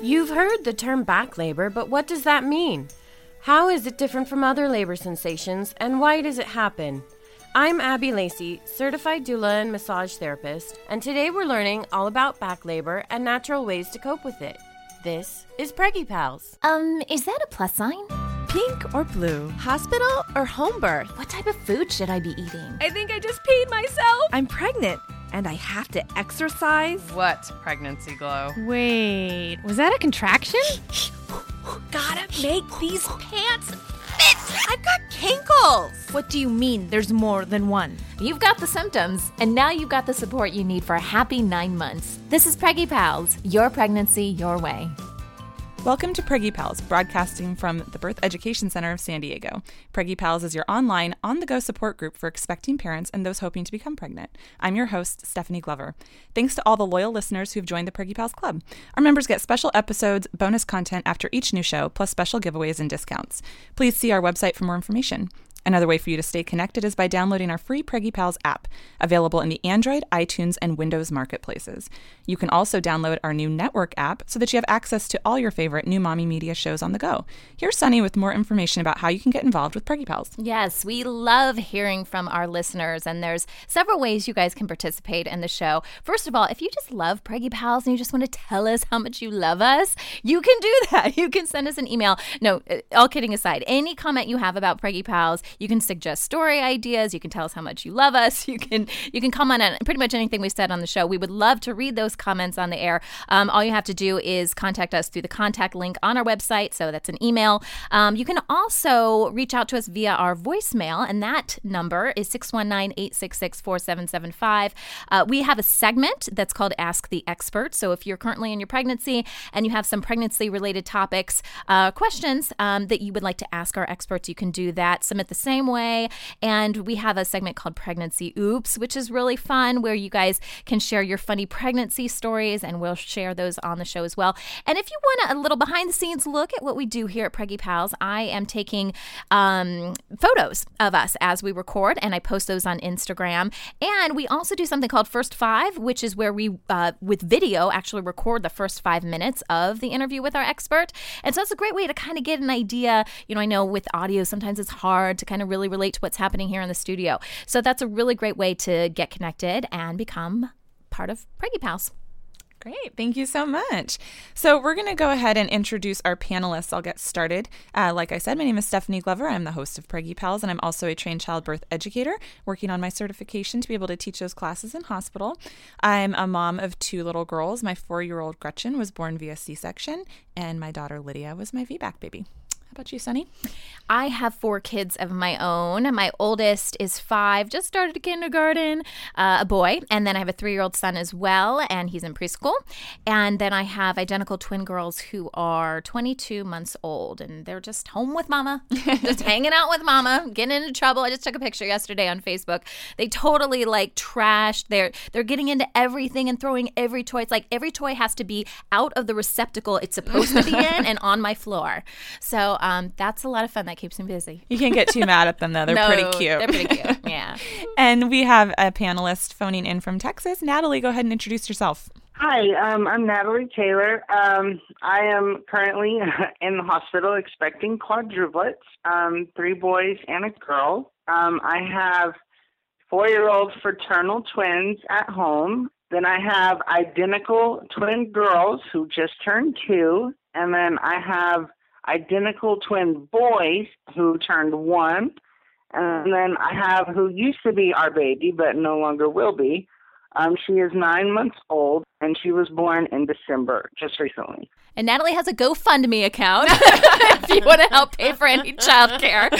You've heard the term back labor, but what does that mean? How is it different from other labor sensations, and why does it happen? I'm Abby Lacey, certified doula and massage therapist, and today we're learning all about back labor and natural ways to cope with it. This is Preggy Pals. Um, is that a plus sign? Pink or blue? Hospital or home birth? What type of food should I be eating? I think I just peed myself. I'm pregnant and I have to exercise. What pregnancy glow? Wait, was that a contraction? Gotta make these pants fit. I've got kinkles. What do you mean there's more than one? You've got the symptoms, and now you've got the support you need for a happy nine months. This is Preggy Pals, your pregnancy, your way. Welcome to Preggy Pals, broadcasting from the Birth Education Center of San Diego. Preggy Pals is your online, on the go support group for expecting parents and those hoping to become pregnant. I'm your host, Stephanie Glover. Thanks to all the loyal listeners who've joined the Preggy Pals Club. Our members get special episodes, bonus content after each new show, plus special giveaways and discounts. Please see our website for more information. Another way for you to stay connected is by downloading our free Preggy Pals app, available in the Android, iTunes, and Windows marketplaces. You can also download our new network app so that you have access to all your favorite new mommy media shows on the go. Here's Sunny with more information about how you can get involved with Preggy Pals. Yes, we love hearing from our listeners, and there's several ways you guys can participate in the show. First of all, if you just love Preggy Pals and you just want to tell us how much you love us, you can do that. You can send us an email. No, uh, all kidding aside, any comment you have about Preggy Pals, you can suggest story ideas. You can tell us how much you love us. You can you can comment on pretty much anything we said on the show. We would love to read those comments on the air. Um, all you have to do is contact us through the contact link on our website. So that's an email. Um, you can also reach out to us via our voicemail, and that number is 619 866 4775. Uh, We have a segment that's called Ask the Expert. So if you're currently in your pregnancy and you have some pregnancy related topics, uh, questions um, that you would like to ask our experts, you can do that. Submit the same way. And we have a segment called Pregnancy Oops, which is really fun, where you guys can share your funny pregnancy stories, and we'll share those on the show as well. And if you want a little behind the scenes look at what we do here at Preggy Pals, I am taking um, photos of us as we record, and I post those on Instagram. And we also do something called First Five, which is where we, uh, with video, actually record the first five minutes of the interview with our expert. And so it's a great way to kind of get an idea. You know, I know with audio, sometimes it's hard to kind of really relate to what's happening here in the studio. So that's a really great way to get connected and become part of Preggy Pals. Great. Thank you so much. So, we're going to go ahead and introduce our panelists. I'll get started. Uh, like I said, my name is Stephanie Glover. I'm the host of Preggy Pals, and I'm also a trained childbirth educator working on my certification to be able to teach those classes in hospital. I'm a mom of two little girls. My four year old Gretchen was born via C section, and my daughter Lydia was my VBAC baby. How about you, Sunny? I have four kids of my own. My oldest is five, just started kindergarten, uh, a boy. And then I have a three year old son as well, and he's in preschool. And then I have identical twin girls who are 22 months old, and they're just home with mama, just hanging out with mama, getting into trouble. I just took a picture yesterday on Facebook. They totally like trashed. They're they're getting into everything and throwing every toy. It's like every toy has to be out of the receptacle it's supposed to be in and on my floor. So um, that's a lot of fun. That keeps me busy. You can't get too mad at them, though. They're No, pretty cute. They're pretty cute. Yeah. and we have a panelist phoning in from Texas. Natalie, go ahead and introduce yourself. Hi, um, I'm Natalie Taylor. Um, I am currently in the hospital expecting quadruplets, um, three boys and a girl. Um, I have four-year-old fraternal twins at home. Then I have identical twin girls who just turned two, and then I have identical twin boys who turned one, and then I have who used to be our baby but no longer will be. Um, she is nine months old, and she was born in December, just recently. And Natalie has a GoFundMe account if you want to help pay for any childcare.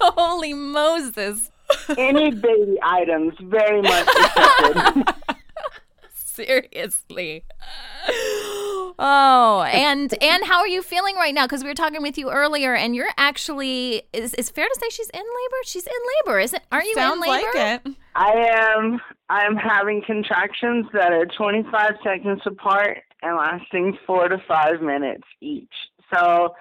Holy Moses. Any baby items, very much accepted. Seriously. Oh, and and how are you feeling right now? Because we were talking with you earlier, and you're actually is is fair to say she's in labor? She's in labor, isn't? Aren't you Sounds in labor? like it. I am I'm having contractions that are 25 seconds apart and lasting 4 to 5 minutes each. So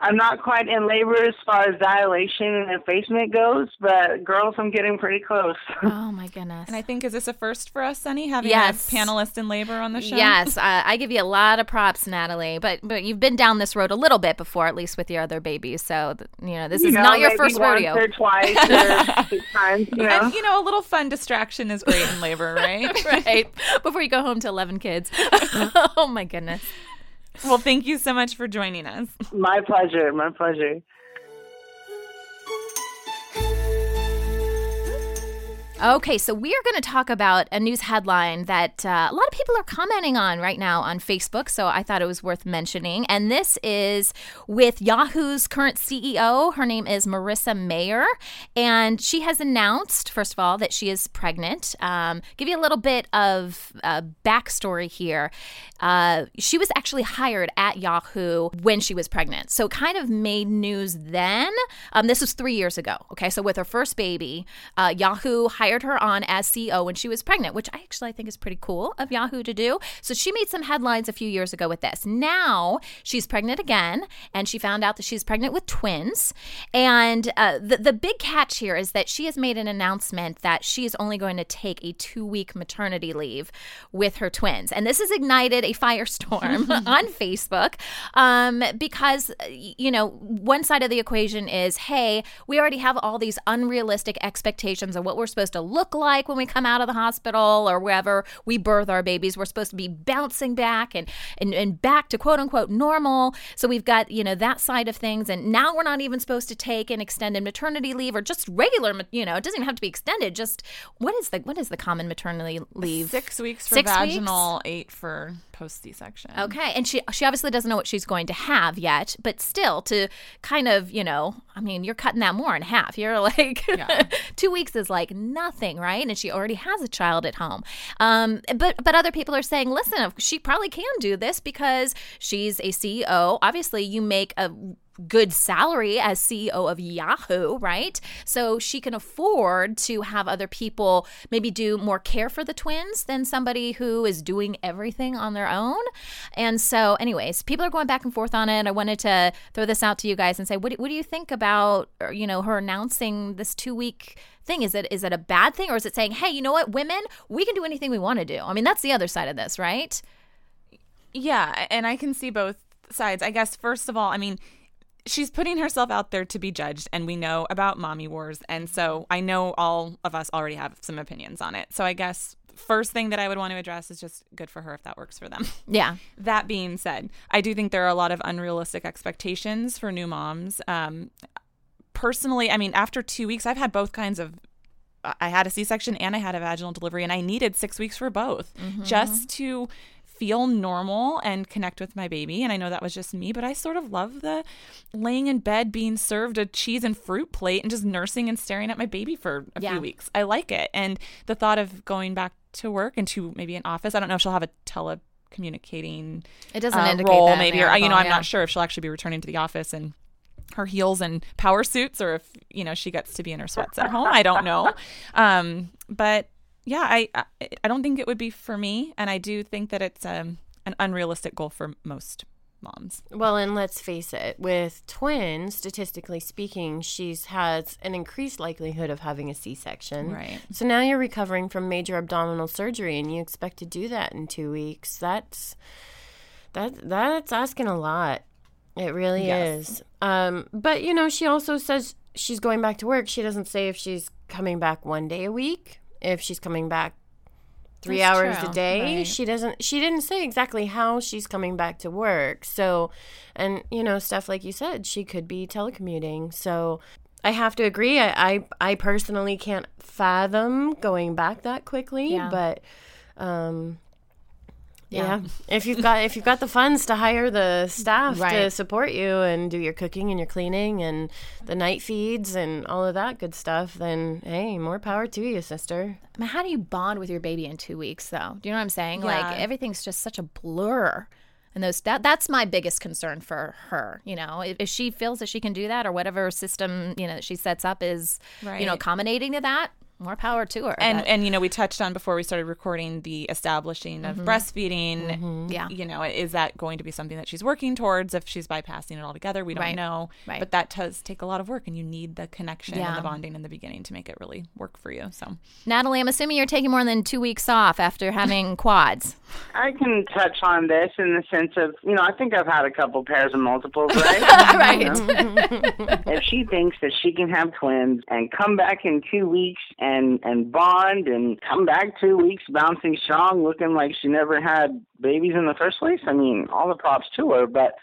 I'm not quite in labor as far as dilation and effacement goes, but girls, I'm getting pretty close. Oh my goodness. And I think is this a first for us, Sunny, having Yes. a panelist in labor on the show? Yes, uh, I give you a lot of props, Natalie. But but you've been down this road a little bit before, at least with your other babies. So you know this You is know, not your maybe first once rodeo. or twice or six times, you know. And you know, a little fun distraction is great in labor, right? right before you go home to 11 kids. oh my goodness. Well, thank you so much for joining us. My pleasure, my pleasure. Okay, so we are going to talk about a news headline that uh, a lot of people are commenting on right now on Facebook. So I thought it was worth mentioning. And this is with Yahoo's current CEO. Her name is Marissa Mayer. And she has announced, first of all, that she is pregnant. Um, give you a little bit of uh, backstory here. Uh, she was actually hired at Yahoo when she was pregnant. So kind of made news then. Um, this was three years ago. Okay, so with her first baby, uh, Yahoo hired her on as CEO when she was pregnant, which I actually think is pretty cool of Yahoo to do. So she made some headlines a few years ago with this. Now she's pregnant again, and she found out that she's pregnant with twins. And uh, the the big catch here is that she has made an announcement that she is only going to take a two week maternity leave with her twins, and this has ignited a firestorm on Facebook um, because you know one side of the equation is hey we already have all these unrealistic expectations of what we're supposed to look like when we come out of the hospital or wherever we birth our babies. We're supposed to be bouncing back and and, and back to quote unquote normal. So we've got you know that side of things. And now we're not even supposed to take an extended maternity leave or just regular you know it doesn't even have to be extended. Just what is the what is the common maternity leave? Six weeks for Six weeks? vaginal, eight for post C-section. Okay, and she she obviously doesn't know what she's going to have yet, but still to kind of you know, I mean, you're cutting that more in half. You're like two weeks is like nothing, right? And she already has a child at home. Um, but but other people are saying, listen, she probably can do this because she's a CEO. Obviously, you make a good salary as CEO of Yahoo, right? So she can afford to have other people maybe do more care for the twins than somebody who is doing everything on their own. And so, anyways, people are going back and forth on it. I wanted to throw this out to you guys and say, what do, what do you think about, uh, you know, her announcing this two week thing? Is it is it a bad thing, or is it saying, hey, you know what, women, we can do anything we want to do? I mean, that's the other side of this, right? Yeah, and I can see both sides. I guess first of all, I mean, she's putting herself out there to be judged and we know about mommy wars and so I know all of us already have some opinions on it. So I guess first thing that I would want to address is just good for her if that works for them. Yeah. That being said, I do think there are a lot of unrealistic expectations for new moms. Um, personally, I mean, after two weeks, I've had both kinds of. I had a C section and I had a vaginal delivery, and I needed six weeks for both just to feel normal and connect with my baby. And I know that was just me, but I sort of love the laying in bed, being served a cheese and fruit plate, and just nursing and staring at my baby for a Yeah. few weeks. I like it. And the thought of going back to work and to maybe an office, I don't know if she'll have a telecommunicating It doesn't uh, indicate role, that maybe, or you know, I'm yeah. not sure if she'll actually be returning to the office and her heels and power suits, or if you know she gets to be in her sweats at home. I don't know, um, but yeah, I, I I don't think it would be for me, and I do think that it's um, an unrealistic goal for most moms. Well, and let's face it, with twins, statistically speaking, she's has an increased likelihood of having a C-section. Right. So now you're recovering from major abdominal surgery, and you expect to do that in two weeks. That's that that's asking a lot. It really Yes. is. Um, but you know, she also says she's going back to work. She doesn't say if she's coming back one day a week, if she's coming back three That's hours true, a day. right. She doesn't. She didn't say exactly how she's coming back to work. So, and you know, stuff like you said, she could be telecommuting. So. I have to agree. I, I, I personally can't fathom going back that quickly, Yeah. but um, yeah. If you've got if you've got the funds to hire the staff to support you and do your cooking and your cleaning and the night feeds and all of that good stuff, then hey, more power to you, sister. I mean, how do you bond with your baby in two weeks, though? Do you know what I'm saying? Yeah. Like everything's just such a blur. And those that that's my biggest concern for her. You know, if, if she feels that she can do that or whatever system you know she sets up is you know accommodating to that, more power to her. and and you know we touched on before we started recording the establishing of mm-hmm. breastfeeding mm-hmm. Yeah. you know is that going to be something that she's working towards if she's bypassing it altogether we don't Right. know Right. but that does take a lot of work and you need the connection Yeah. and the bonding in the beginning to make it really work for you so Natalie, I'm assuming you're taking more than two weeks off after having quads. I can touch on this in the sense of, you know, I think I've had a couple pairs of multiples, right? right. If she thinks that she can have twins and come back in two weeks and and bond and come back two weeks bouncing strong, looking like she never had babies in the first place, I mean, all the props to her. But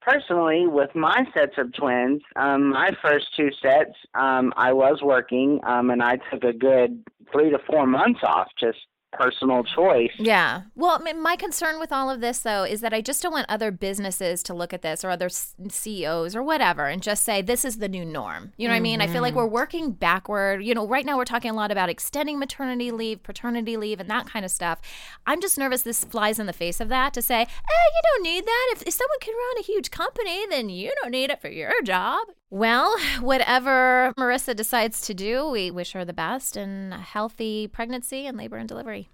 personally, with my sets of twins, um, my first two sets, um, I was working, um, and I took a good three to four months off, just personal choice. Yeah. Well, I mean, my concern with all of this, though, is that I just don't want other businesses to look at this or other s- CEOs or whatever and just say, this is the new norm. You know what I mean? I feel like we're working backward. You know, right now we're talking a lot about extending maternity leave, paternity leave, and that kind of stuff. I'm just nervous this flies in the face of that to say, eh, you don't need that. If, if someone can run a huge company, then you don't need it for your job. Well, whatever Marissa decides to do, we wish her the best and a healthy pregnancy and labor and delivery.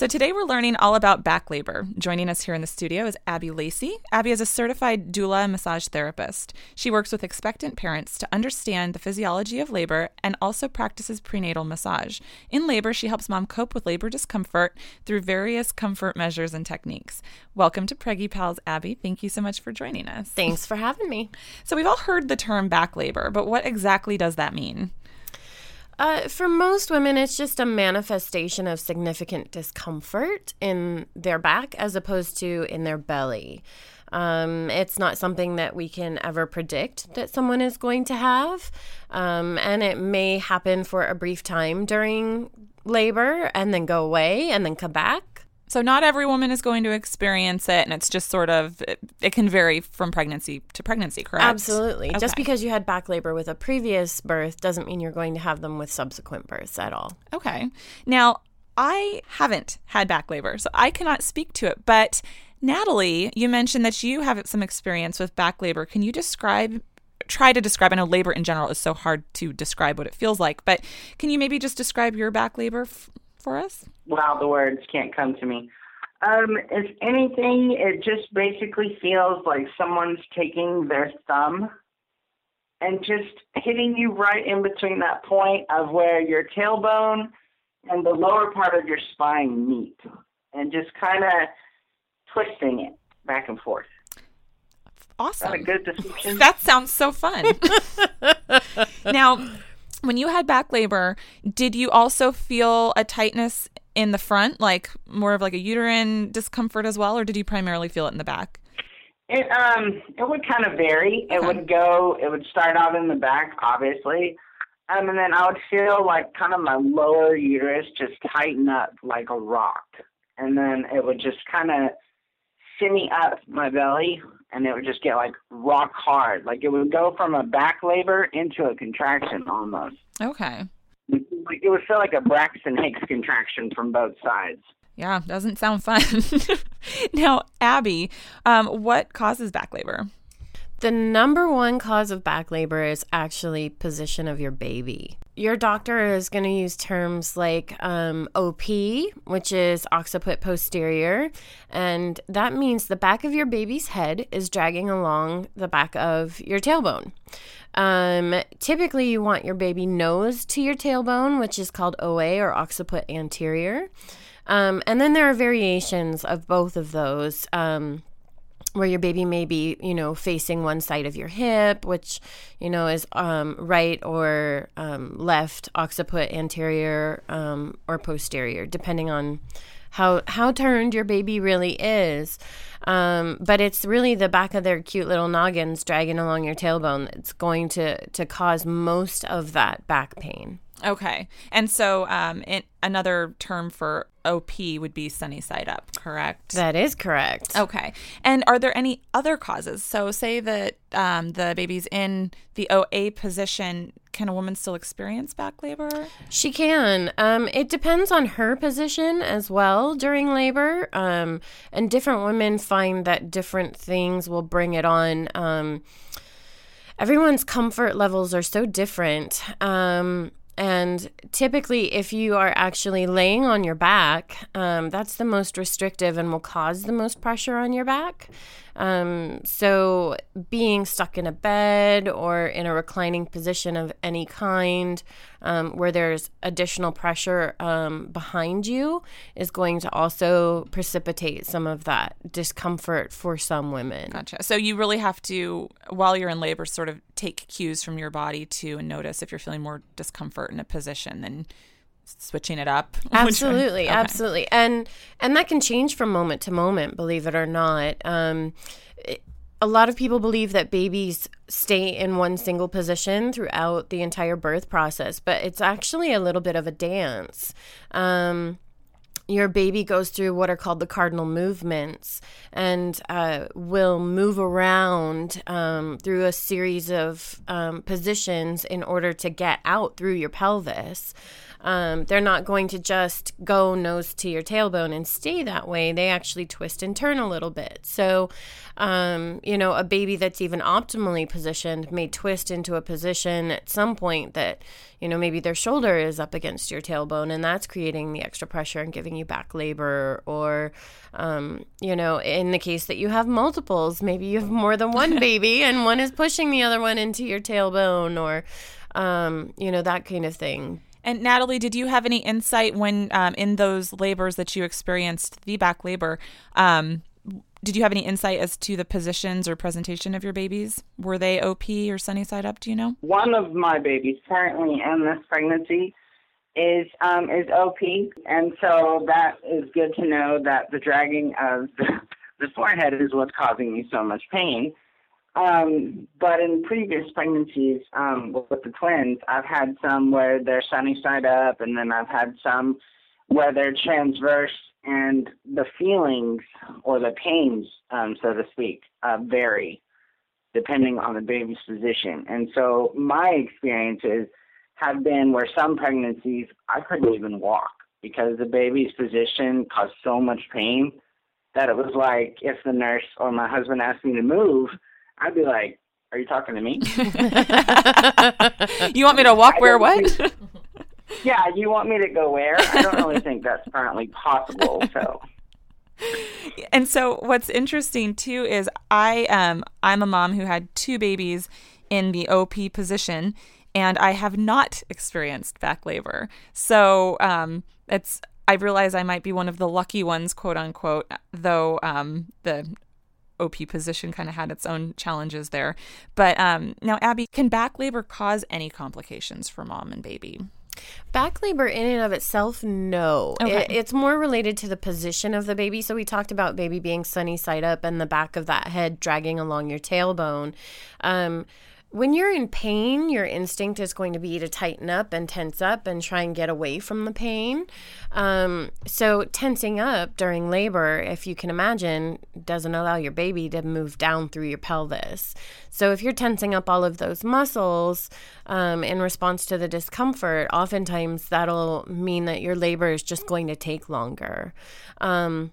So today we're learning all about back labor. Joining us here in the studio is Abby Lacey. Abby is a certified doula and massage therapist. She works with expectant parents to understand the physiology of labor and also practices prenatal massage. In labor, she helps mom cope with labor discomfort through various comfort measures and techniques. Welcome to Preggy Pals, Abby. Thank you so much for joining us. Thanks for having me. So we've all heard the term back labor, but what exactly does that mean? Uh, for most women, it's just a manifestation of significant discomfort in their back as opposed to in their belly. Um, it's not something that we can ever predict that someone is going to have. Um, and it may happen for a brief time during labor and then go away and then come back. So not every woman is going to experience it, and it's just sort of it, it can vary from pregnancy to pregnancy, correct? Absolutely. Just because you had back labor with a previous birth doesn't mean you're going to have them with subsequent births at all. Okay. Now I haven't had back labor, so I cannot speak to it. But Natalie, you mentioned that you have some experience with back labor. Can you describe? Try to describe. I know labor in general is so hard to describe what it feels like, but can you maybe just describe your back labor f- for us? wow, the words can't come to me. Um, if anything, it just basically feels like someone's taking their thumb and just hitting you right in between that point of where your tailbone and the lower part of your spine meet and just kind of twisting it back and forth. Awesome. that a good description? That sounds so fun. now, when you had back labor, did you also feel a tightness in the front, like more of like a uterine discomfort as well, or did you primarily feel it in the back? It um it would kind of vary. It would go it would start out in the back, obviously. Um and then I would feel like kind of my lower uterus just tighten up like a rock. And then it would just kind of shimmy up my belly and it would just get like rock hard. Like it would go from a back labor into a contraction almost. Okay. Like, It would feel like a Braxton Hicks contraction from both sides. Yeah, doesn't sound fun. now, Abby, um, what causes back labor? The number one cause of back labor is actually position of your baby. Your doctor is going to use terms like um, OP, which is occiput posterior, and that means the back of your baby's head is dragging along the back of your tailbone. Um, typically, you want your baby nose to your tailbone, which is called OA or occiput anterior. Um, and then there are variations of both of those. Um, where your baby may be, you know, facing one side of your hip, which, you know, is um, right or um, left, occiput anterior um, or posterior, depending on how how turned your baby really is. Um, but it's really the back of their cute little noggins dragging along your tailbone that's going to to cause most of that back pain. Okay. And so um, in, another term for OP would be sunny side up, correct? That is correct. Okay. And are there any other causes? So, say that um, the baby's in the OA position, can a woman still experience back labor? She can. Um, it depends on her position as well during labor. Um, and different women find that different things will bring it on. Um, everyone's comfort levels are so different. And typically, if you are actually laying on your back, um, that's the most restrictive and will cause the most pressure on your back. Um, so, being stuck in a bed or in a reclining position of any kind um, where there's additional pressure um, behind you is going to also precipitate some of that discomfort for some women. Gotcha. So, you really have to, while you're in labor, sort of take cues from your body to notice if you're feeling more discomfort in a position than switching it up absolutely okay. absolutely and and that can change from moment to moment believe it or not um, it, a lot of people believe that babies stay in one single position throughout the entire birth process, but it's actually a little bit of a dance. Um, your baby goes through what are called the cardinal movements and uh, will move around um, through a series of um, positions in order to get out through your pelvis. Um, they're not going to just go nose to your tailbone and stay that way. They actually twist and turn a little bit. So, um, you know, a baby that's even optimally positioned may twist into a position at some point that, you know, maybe their shoulder is up against your tailbone and that's creating the extra pressure and giving you back labor. Or, um, you know, in the case that you have multiples, maybe you have more than one baby and one is pushing the other one into your tailbone or, um, you know, that kind of thing. And Natalie, did you have any insight when um, in those labors that you experienced, the back labor? Um, did you have any insight as to the positions or presentation of your babies? Were they OP or sunny side up? Do you know? One of my babies currently in this pregnancy is um, is OP, and so that is good to know that the dragging of the, the forehead is what's causing me so much pain. Um, but in previous pregnancies um, with the twins, I've had some where they're sunny side up, and then I've had some where they're transverse, and the feelings or the pains, um, so to speak, uh, vary depending on the baby's position. And so my experiences have been where some pregnancies I couldn't even walk because the baby's position caused so much pain that it was like if the nurse or my husband asked me to move I'd be like, "Are you talking to me? you want me to walk where what?" yeah, you want me to go where? I don't really think that's currently possible. So. And so, what's interesting too is I um I'm a mom who had two babies in the OP position, and I have not experienced back labor. So um, it's I realize I might be one of the lucky ones, quote unquote, though um, the OP position kind of had its own challenges there. But um, now, Abby, can back labor cause any complications for mom and baby? Back labor in and of itself, no. Okay. It, it's more related to the position of the baby. So we talked about baby being sunny side up and the back of that head dragging along your tailbone. Um, when you're in pain, your instinct is going to be to tighten up and tense up and try and get away from the pain. Um, so, tensing up during labor, if you can imagine, doesn't allow your baby to move down through your pelvis. So, if you're tensing up all of those muscles um, in response to the discomfort, oftentimes that'll mean that your labor is just going to take longer. Um,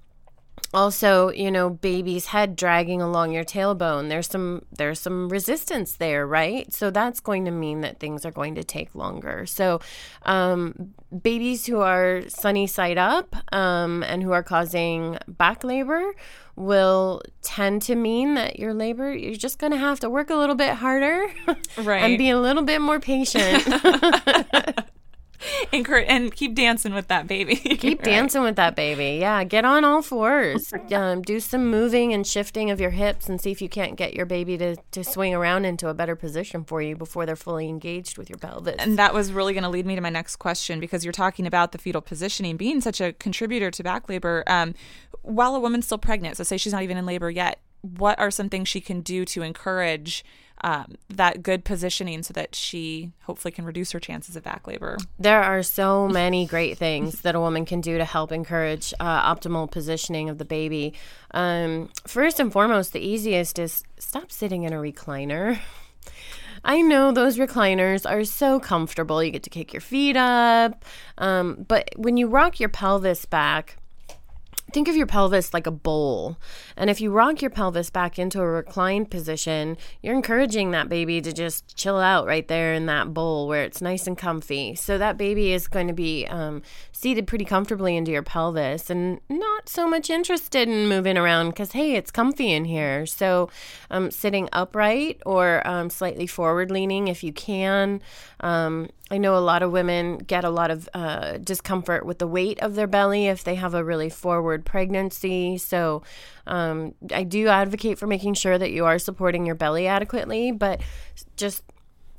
also you know baby's head dragging along your tailbone there's some there's some resistance there right? So that's going to mean that things are going to take longer. So um, babies who are sunny side up um, and who are causing back labor will tend to mean that your labor you're just going to have to work a little bit harder right. and be a little bit more patient Encourage and keep dancing with that baby. keep right. dancing with that baby. Yeah, get on all fours. Um, do some moving and shifting of your hips, and see if you can't get your baby to to swing around into a better position for you before they're fully engaged with your pelvis. And that was really going to lead me to my next question because you're talking about the fetal positioning being such a contributor to back labor. Um, while a woman's still pregnant, so say she's not even in labor yet, what are some things she can do to encourage um, that good positioning so that she hopefully can reduce her chances of back labor? There are so many great things that a woman can do to help encourage uh, optimal positioning of the baby. Um, first and foremost, the easiest is stop sitting in a recliner. I know those recliners are so comfortable. You get to kick your feet up. Um, but when you rock your pelvis back, think of your pelvis like a bowl. And if you rock your pelvis back into a reclined position, you're encouraging that baby to just chill out right there in that bowl where it's nice and comfy. So that baby is going to be um, seated pretty comfortably into your pelvis and not so much interested in moving around because, hey, it's comfy in here. So um, sitting upright or um, slightly forward leaning if you can. I know a lot of women get a lot of uh, discomfort with the weight of their belly if they have a really forward pregnancy. So um, I do advocate for making sure that you are supporting your belly adequately, but just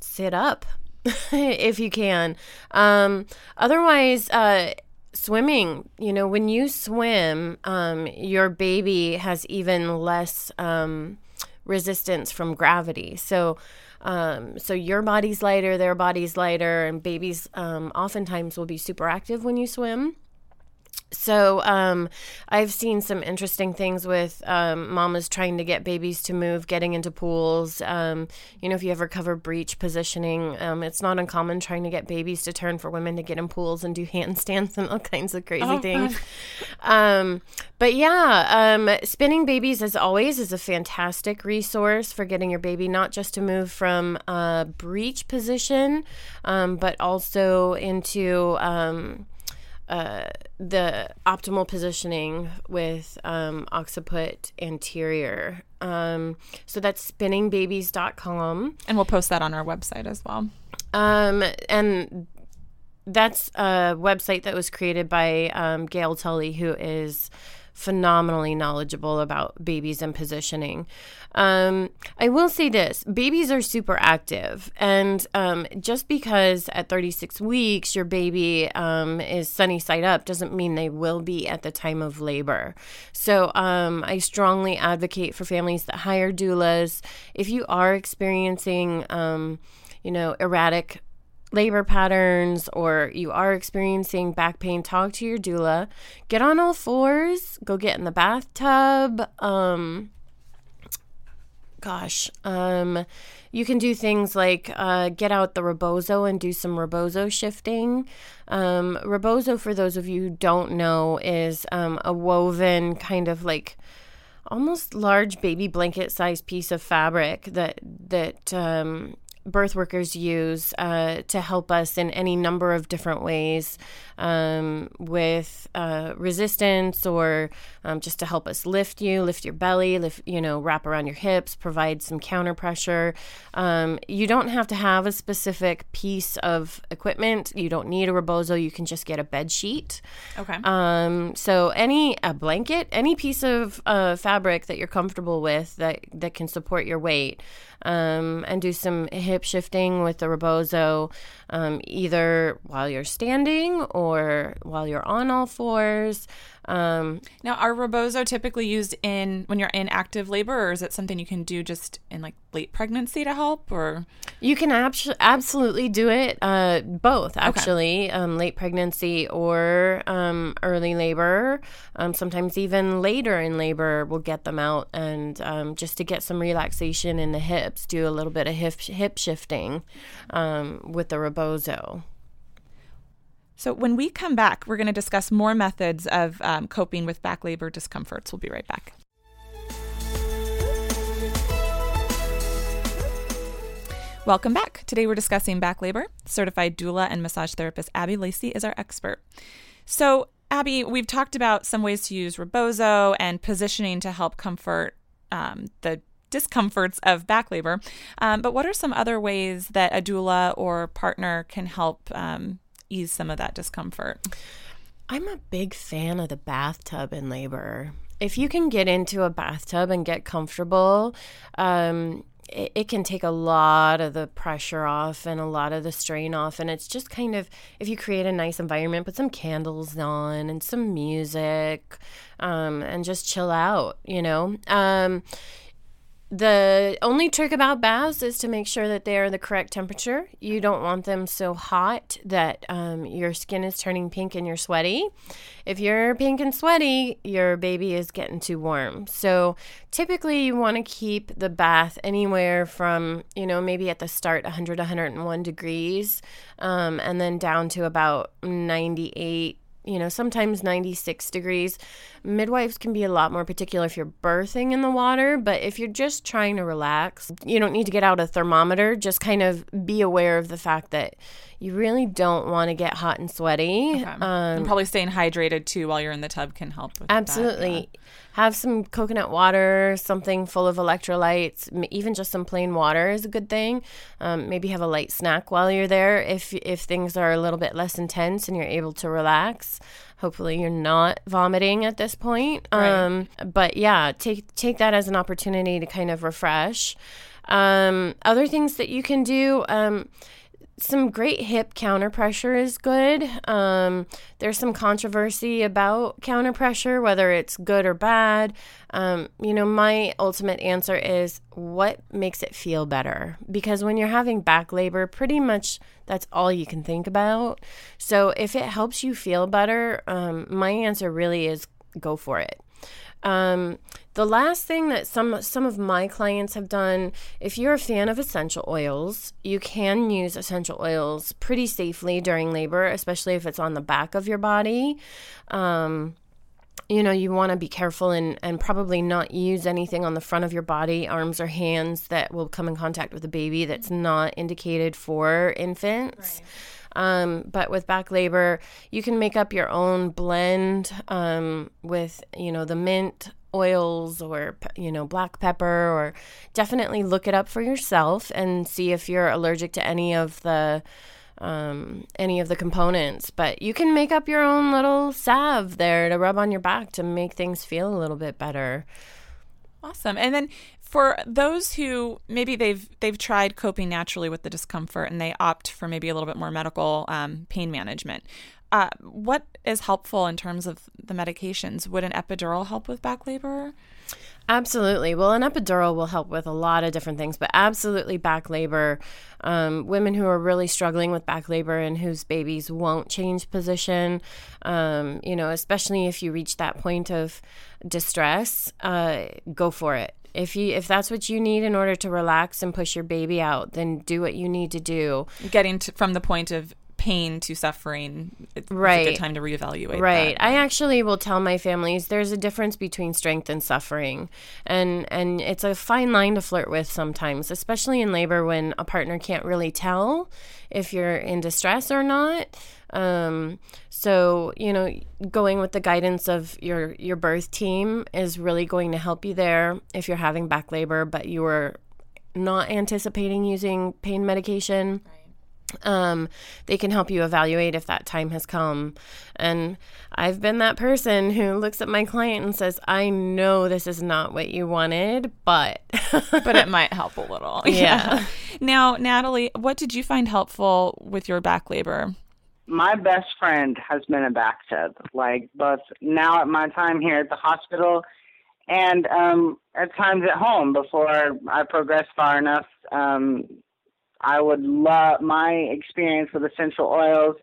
sit up if you can. Um, otherwise, uh, swimming, you know, when you swim, um, your baby has even less um, resistance from gravity. So, um, so your body's lighter, their body's lighter, and babies um, oftentimes will be super active when you swim. So um, I've seen some interesting things with um, mamas trying to get babies to move, getting into pools. Um, you know, if you ever cover breech positioning, um, it's not uncommon trying to get babies to turn for women to get in pools and do handstands and all kinds of crazy oh, things. Um, but yeah, um, spinning babies, as always, is a fantastic resource for getting your baby not just to move from a breech position, but also into uh, the optimal positioning with um, occiput anterior. Um, so that's spinningbabies.com. And we'll post that on our website as well. Um, and that's a website that was created by um, Gail Tully, who is phenomenally knowledgeable about babies and positioning. Um, I will say this babies are super active. And um, just because at 36 weeks your baby um, is sunny side up doesn't mean they will be at the time of labor. So um, I strongly advocate for families that hire doulas. If you are experiencing, um, you know, erratic labor patterns or you are experiencing back pain, talk to your doula. Get on all fours, go get in the bathtub. Um, gosh, um, you can do things like uh, get out the rebozo and do some rebozo shifting. Um, rebozo, for those of you who don't know, is um, a woven kind of like almost large baby blanket sized piece of fabric that that um, birth workers use uh, to help us in any number of different ways um, with uh, resistance or um, just to help us lift you, lift your belly, lift, you know, wrap around your hips, provide some counter pressure. Um, you don't have to have a specific piece of equipment. You don't need a rebozo. You can just get a bed sheet. Okay. Um, so any a blanket, any piece of uh, fabric that you're comfortable with that that can support your weight um, and do some hip shifting with the rebozo, um, either while you're standing or while you're on all fours. Um, now, are rebozo typically used in when you're in active labor, or is it something you can do just in like late pregnancy to help? Or you can ab- absolutely do it uh, both, actually, okay. um, late pregnancy or um, early labor. Um, sometimes even later in labor, we'll get them out and um, just to get some relaxation in the hips, do a little bit of hip hip shifting um, with the rebozo. So, when we come back, we're going to discuss more methods of um, coping with back labor discomforts. We'll be right back. Welcome back. Today we're discussing back labor. Certified doula and massage therapist Abby Lacey is our expert. So, Abby, we've talked about some ways to use rebozo and positioning to help comfort um, the discomforts of back labor. Um, but what are some other ways that a doula or partner can help um, ease some of that discomfort. I'm a big fan of the bathtub in labor. If you can get into a bathtub and get comfortable, um, it, it, can take a lot of the pressure off and a lot of the strain off. And it's just kind of, if you create a nice environment, put some candles on and some music um, and just chill out, you know? Um, the only trick about baths is to make sure that they are the correct temperature. You don't want them so hot that um, your skin is turning pink and you're sweaty. If you're pink and sweaty, your baby is getting too warm. So typically, you want to keep the bath anywhere from, you know, maybe at the start 100, 101 degrees, um, and then down to about 98 you know, sometimes 96 degrees. Midwives can be a lot more particular if you're birthing in the water, but if you're just trying to relax, you don't need to get out a thermometer. Just kind of be aware of the fact that you really don't want to get hot and sweaty. Okay. Um, and probably staying hydrated too while you're in the tub can help with absolutely. That, yeah. Have some coconut water, something full of electrolytes, even just some plain water is a good thing. Um, maybe have a light snack while you're there if if things are a little bit less intense and you're able to relax. Hopefully, you're not vomiting at this point. Right. Um, but yeah, take take that as an opportunity to kind of refresh. Um, other things that you can do. Um, some great hip counter pressure is good. Um, there's some controversy about counter pressure, whether it's good or bad. Um, you know, my ultimate answer is what makes it feel better? Because when you're having back labor, pretty much that's all you can think about. So if it helps you feel better, um, my answer really is go for it. Um, the last thing that some some of my clients have done, if you're a fan of essential oils, you can use essential oils pretty safely during labor, especially if it's on the back of your body. Um, you know, you want to be careful and, and probably not use anything on the front of your body, arms or hands that will come in contact with a baby that's not indicated for infants. Right. Um, but with back labor, you can make up your own blend um, with, you know, the mint oils or, you know, black pepper, or definitely look it up for yourself and see if you're allergic to any of the. Um, any of the components, but you can make up your own little salve there to rub on your back to make things feel a little bit better. Awesome. And then for those who maybe they've they've tried coping naturally with the discomfort and they opt for maybe a little bit more medical um, pain management, uh, what is helpful in terms of the medications? Would an epidural help with back labor? Absolutely. Well, an epidural will help with a lot of different things, but absolutely back labor. Um, women who are really struggling with back labor and whose babies won't change position, um, you know, especially if you reach that point of distress, uh, go for it. If you if that's what you need in order to relax and push your baby out, then do what you need to do. Getting to, from the point of pain to suffering, it's, right. a good time to reevaluate. Right. That. I actually will tell my families there's a difference between strength and suffering, and and it's a fine line to flirt with sometimes, especially in labor when a partner can't really tell if you're in distress or not. Um, so you know, going with the guidance of your your birth team is really going to help you there if you're having back labor, but you were not anticipating using pain medication. Right um, they can help you evaluate if that time has come. And I've been that person who looks at my client and says, I know this is not what you wanted, but. but it might help a little. Yeah. yeah. Now, Natalie, what did you find helpful with your back labor? My best friend has been a back tub, like both now at my time here at the hospital and um, at times at home before I progressed far enough um, I would love my experience with essential oils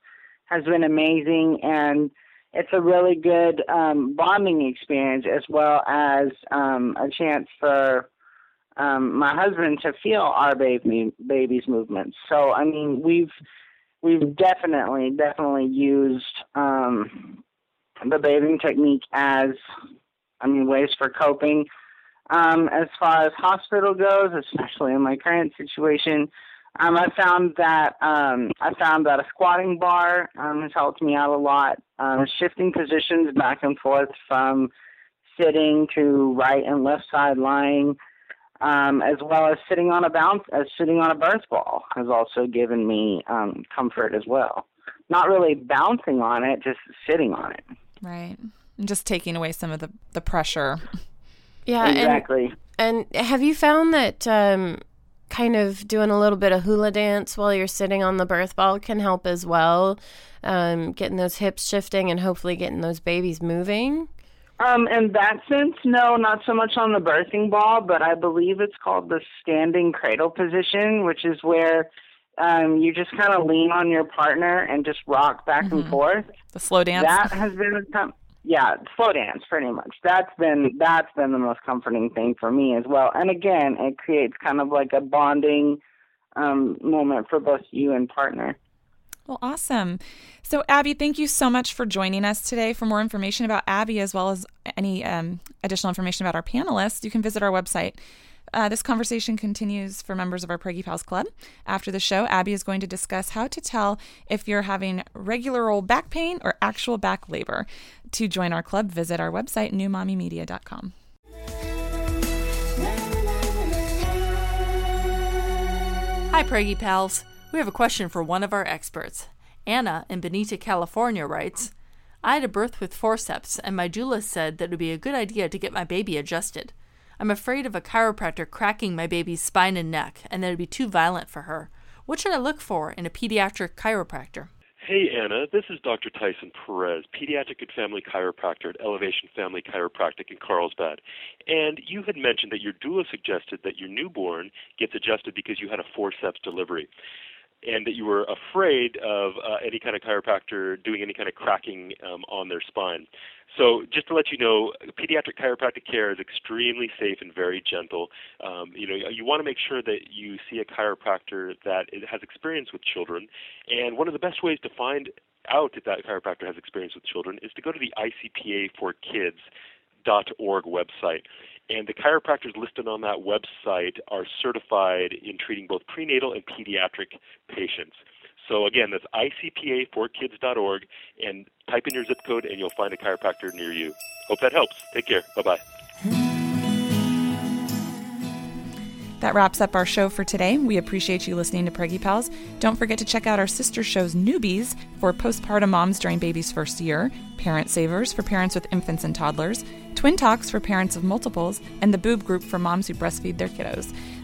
has been amazing, and it's a really good um, bonding experience as well as um, a chance for um, my husband to feel our baby baby's movements. So I mean, we've we've definitely definitely used um, the bathing technique as I mean ways for coping. Um, as far as hospital goes, especially in my current situation, um, I found that um, I found that a squatting bar um, has helped me out a lot. Um, shifting positions back and forth from sitting to right and left side lying, um, as well as sitting on a bounce, as sitting on a birth ball, has also given me um, comfort as well. Not really bouncing on it, just sitting on it. Right, and just taking away some of the the pressure. Yeah, exactly. And, and have you found that? Um, kind of doing a little bit of hula dance while you're sitting on the birth ball can help as well. Um, getting those hips shifting and hopefully getting those babies moving. Um, in that sense, no, not so much on the birthing ball, but I believe it's called the standing cradle position, which is where um, you just kind of lean on your partner and just rock back Mm-hmm. and forth. The slow dance. That has been a com- yeah, slow dance pretty much. That's been that's been the most comforting thing for me as well. And again, it creates kind of like a bonding um, moment for both you and partner. Well, awesome. So, Abby, thank you so much for joining us today. For more information about Abby, as well as any um, additional information about our panelists, you can visit our website. Uh, this conversation continues for members of our Preggy Pals Club. After the show, Abby is going to discuss how to tell if you're having regular old back pain or actual back labor. To join our club, visit our website, newmommymedia.com. Hi, Preggy Pals. We have a question for one of our experts. Anna in Bonita, California writes I had a birth with forceps, and my doula said that it would be a good idea to get my baby adjusted. I'm afraid of a chiropractor cracking my baby's spine and neck, and that it would be too violent for her. What should I look for in a pediatric chiropractor? Hey, Anna. This is Dr. Tyson Perez, pediatric and family chiropractor at Elevation Family Chiropractic in Carlsbad. And you had mentioned that your doula suggested that your newborn gets adjusted because you had a forceps delivery and that you were afraid of uh, any kind of chiropractor doing any kind of cracking um, on their spine. So, just to let you know, pediatric chiropractic care is extremely safe and very gentle. Um, you know, you want to make sure that you see a chiropractor that has experience with children. And one of the best ways to find out if that chiropractor has experience with children is to go to the ICPA for Kids org website. And the chiropractors listed on that website are certified in treating both prenatal and pediatric patients. So again, that's icpa4kids.org and type in your zip code and you'll find a chiropractor near you. Hope that helps. Take care. Bye bye. That wraps up our show for today. We appreciate you listening to Preggy Pals. Don't forget to check out our sister shows Newbies for postpartum moms during baby's first year, Parent Savers for parents with infants and toddlers, Twin Talks for parents of multiples, and the Boob Group for moms who breastfeed their kiddos.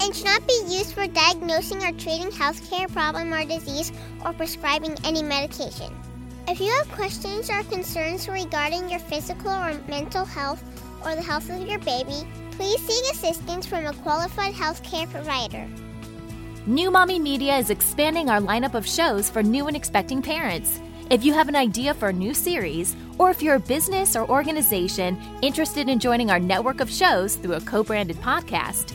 and should not be used for diagnosing or treating healthcare problem or disease or prescribing any medication. If you have questions or concerns regarding your physical or mental health or the health of your baby, please seek assistance from a qualified healthcare provider. New Mommy Media is expanding our lineup of shows for new and expecting parents. If you have an idea for a new series, or if you're a business or organization interested in joining our network of shows through a co branded podcast,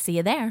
See you there.